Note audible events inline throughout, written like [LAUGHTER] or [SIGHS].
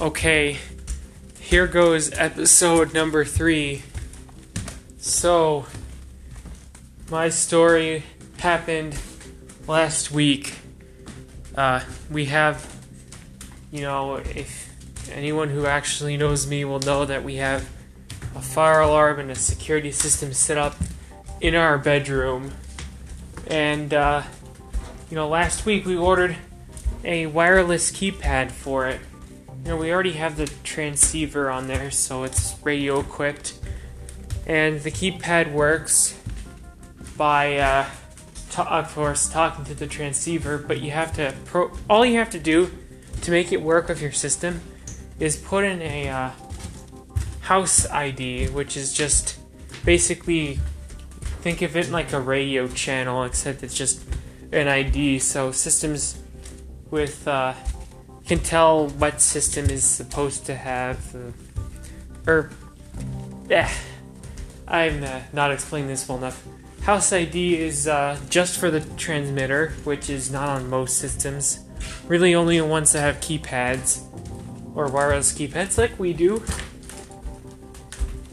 Okay, here goes episode number three. So, my story happened last week. Uh, we have, you know, if anyone who actually knows me will know that we have a fire alarm and a security system set up in our bedroom. And, uh, you know, last week we ordered a wireless keypad for it. Know, we already have the transceiver on there, so it's radio equipped. And the keypad works by, uh, ta- of course, talking to the transceiver, but you have to, pro- all you have to do to make it work with your system is put in a, uh, house ID, which is just basically, think of it like a radio channel, except it's just an ID, so systems with uh, can tell what system is supposed to have, uh, or eh, I'm uh, not explaining this well enough. House ID is uh, just for the transmitter, which is not on most systems. Really, only on ones that have keypads or wireless keypads, like we do.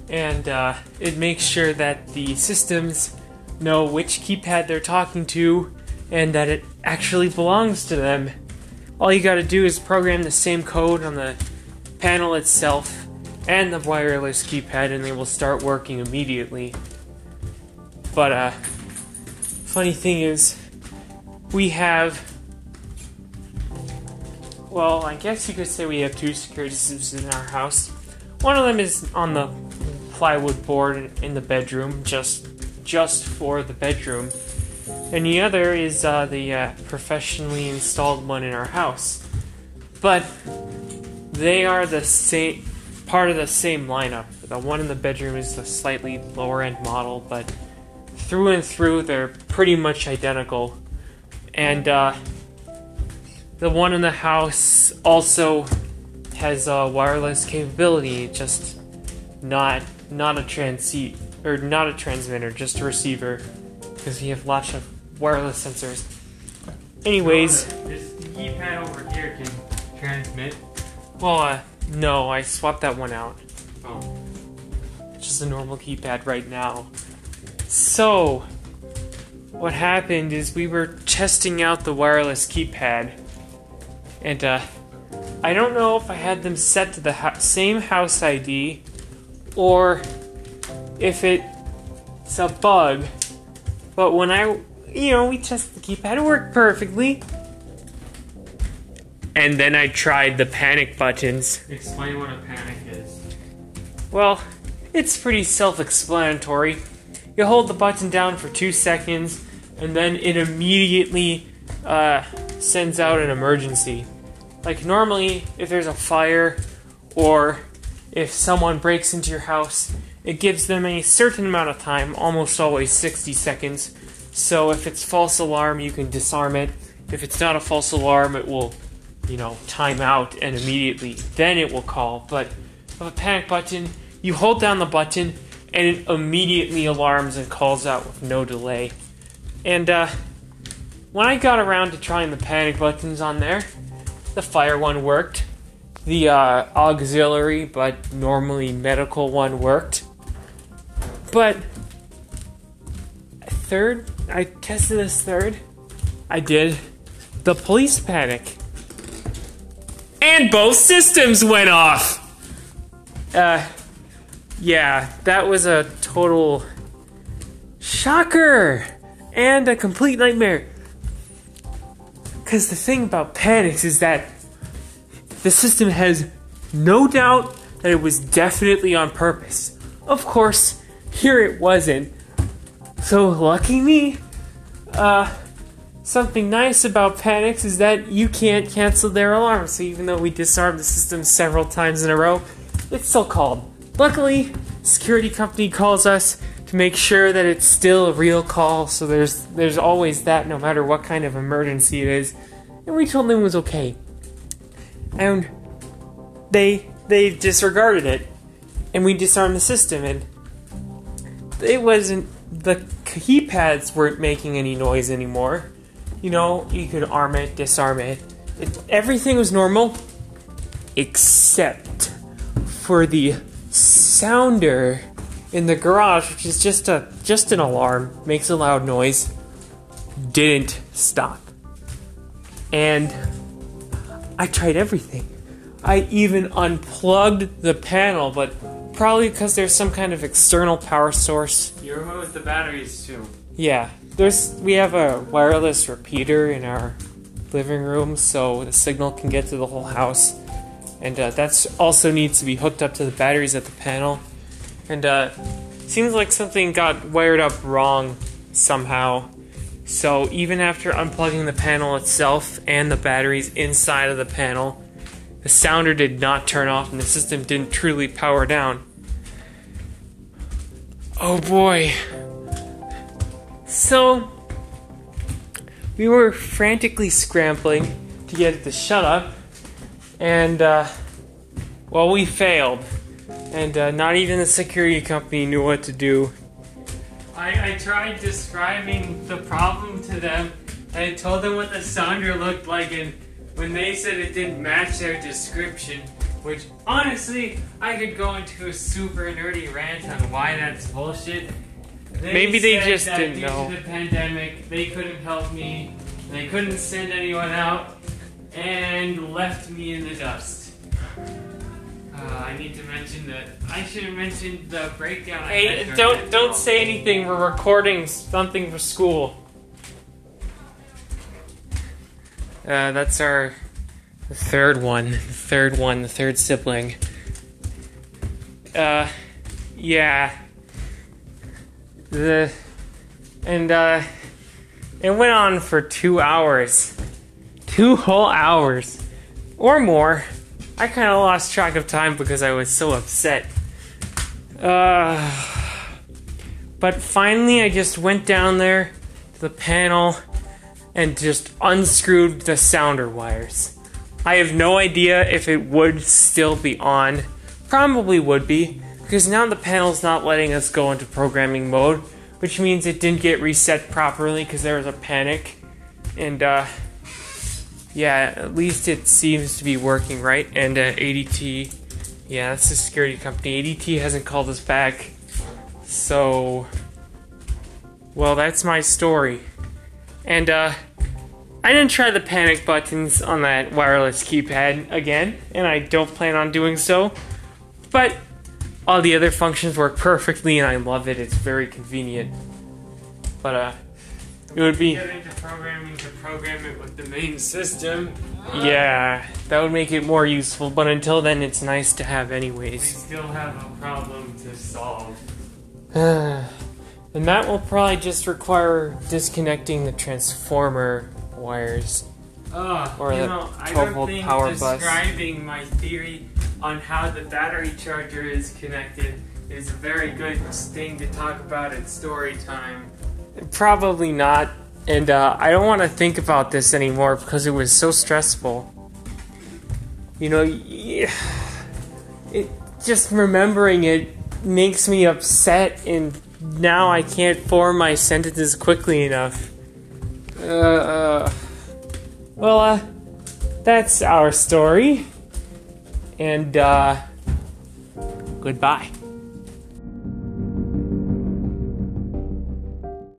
And uh, it makes sure that the systems know which keypad they're talking to and that it actually belongs to them. All you gotta do is program the same code on the panel itself and the wireless keypad, and they will start working immediately. But, uh, funny thing is, we have. Well, I guess you could say we have two security systems in our house. One of them is on the plywood board in the bedroom, just just for the bedroom and the other is uh, the uh, professionally installed one in our house. But they are the same part of the same lineup. The one in the bedroom is the slightly lower end model, but through and through they're pretty much identical. And uh, the one in the house also has a wireless capability, just not not a transit or not a transmitter, just a receiver, because we have lots of wireless sensors. Anyways, This keypad over here can transmit. well, uh, no, I swapped that one out. Oh, It's just a normal keypad right now. So, what happened is we were testing out the wireless keypad, and uh, I don't know if I had them set to the ho- same house ID or if it's a bug. But when I, you know, we tested the keypad, it worked perfectly. And then I tried the panic buttons. explain what a panic is. Well, it's pretty self explanatory. You hold the button down for two seconds, and then it immediately uh, sends out an emergency. Like, normally, if there's a fire or if someone breaks into your house, it gives them a certain amount of time, almost always 60 seconds. So, if it's false alarm, you can disarm it. If it's not a false alarm, it will, you know, time out and immediately, then it will call. But of a panic button, you hold down the button and it immediately alarms and calls out with no delay. And uh, when I got around to trying the panic buttons on there, the fire one worked. The uh, auxiliary but normally medical one worked. But third, I tested this third. I did the police panic. And both systems went off. Uh, yeah, that was a total shocker and a complete nightmare. Because the thing about panics is that the system has no doubt that it was definitely on purpose. Of course, here it wasn't. So, lucky me. Uh, something nice about panics is that you can't cancel their alarm. So, even though we disarmed the system several times in a row, it's still called. Luckily, security company calls us to make sure that it's still a real call. So there's there's always that, no matter what kind of emergency it is. And we told them it was okay, and they they disregarded it, and we disarmed the system, and it wasn't the keypads weren't making any noise anymore. You know, you could arm it, disarm it. it everything was normal. except for the sounder in the garage, which is just a just an alarm, makes a loud noise, didn't stop. And I tried everything. I even unplugged the panel, but probably because there's some kind of external power source. You removed the batteries too. Yeah, there's we have a wireless repeater in our living room, so the signal can get to the whole house, and uh, that's also needs to be hooked up to the batteries at the panel. And uh, seems like something got wired up wrong somehow. So even after unplugging the panel itself and the batteries inside of the panel, the sounder did not turn off and the system didn't truly power down. Oh boy. So, we were frantically scrambling to get it to shut up, and, uh, well, we failed. And uh, not even the security company knew what to do. I, I tried describing the problem to them. I told them what the sounder looked like, and when they said it didn't match their description, which honestly, I could go into a super nerdy rant on why that's bullshit. They Maybe they just didn't due know. To the pandemic, they couldn't help me. They couldn't send anyone out, and left me in the dust. Uh, I need to mention that I should have mentioned the breakdown. Hey, don't don't say anything. We're recording something for school. Uh, that's our third one. The [LAUGHS] third one. The third sibling. Uh, yeah. The and uh, it went on for two hours, two whole hours, or more. I kind of lost track of time because I was so upset. Uh, but finally, I just went down there to the panel and just unscrewed the sounder wires. I have no idea if it would still be on. Probably would be, because now the panel's not letting us go into programming mode, which means it didn't get reset properly because there was a panic. And, uh, yeah, at least it seems to be working right. And uh, ADT, yeah, that's the security company. ADT hasn't called us back. So, well, that's my story. And uh, I didn't try the panic buttons on that wireless keypad again, and I don't plan on doing so. But all the other functions work perfectly, and I love it. It's very convenient. But uh, it would be Get into programming to program it with the main system. yeah, that would make it more useful. But until then, it's nice to have anyways. We still have a problem to solve. [SIGHS] and that will probably just require disconnecting the transformer wires. Uh, Or you the know, I 12 don't volt think power bus. describing my theory on how the battery charger is connected is a very good thing to talk about at story time. Probably not. And uh, I don't want to think about this anymore because it was so stressful. You know, [SIGHS] it just remembering it makes me upset, and now I can't form my sentences quickly enough. Uh, uh, well, uh, that's our story. And, uh, goodbye.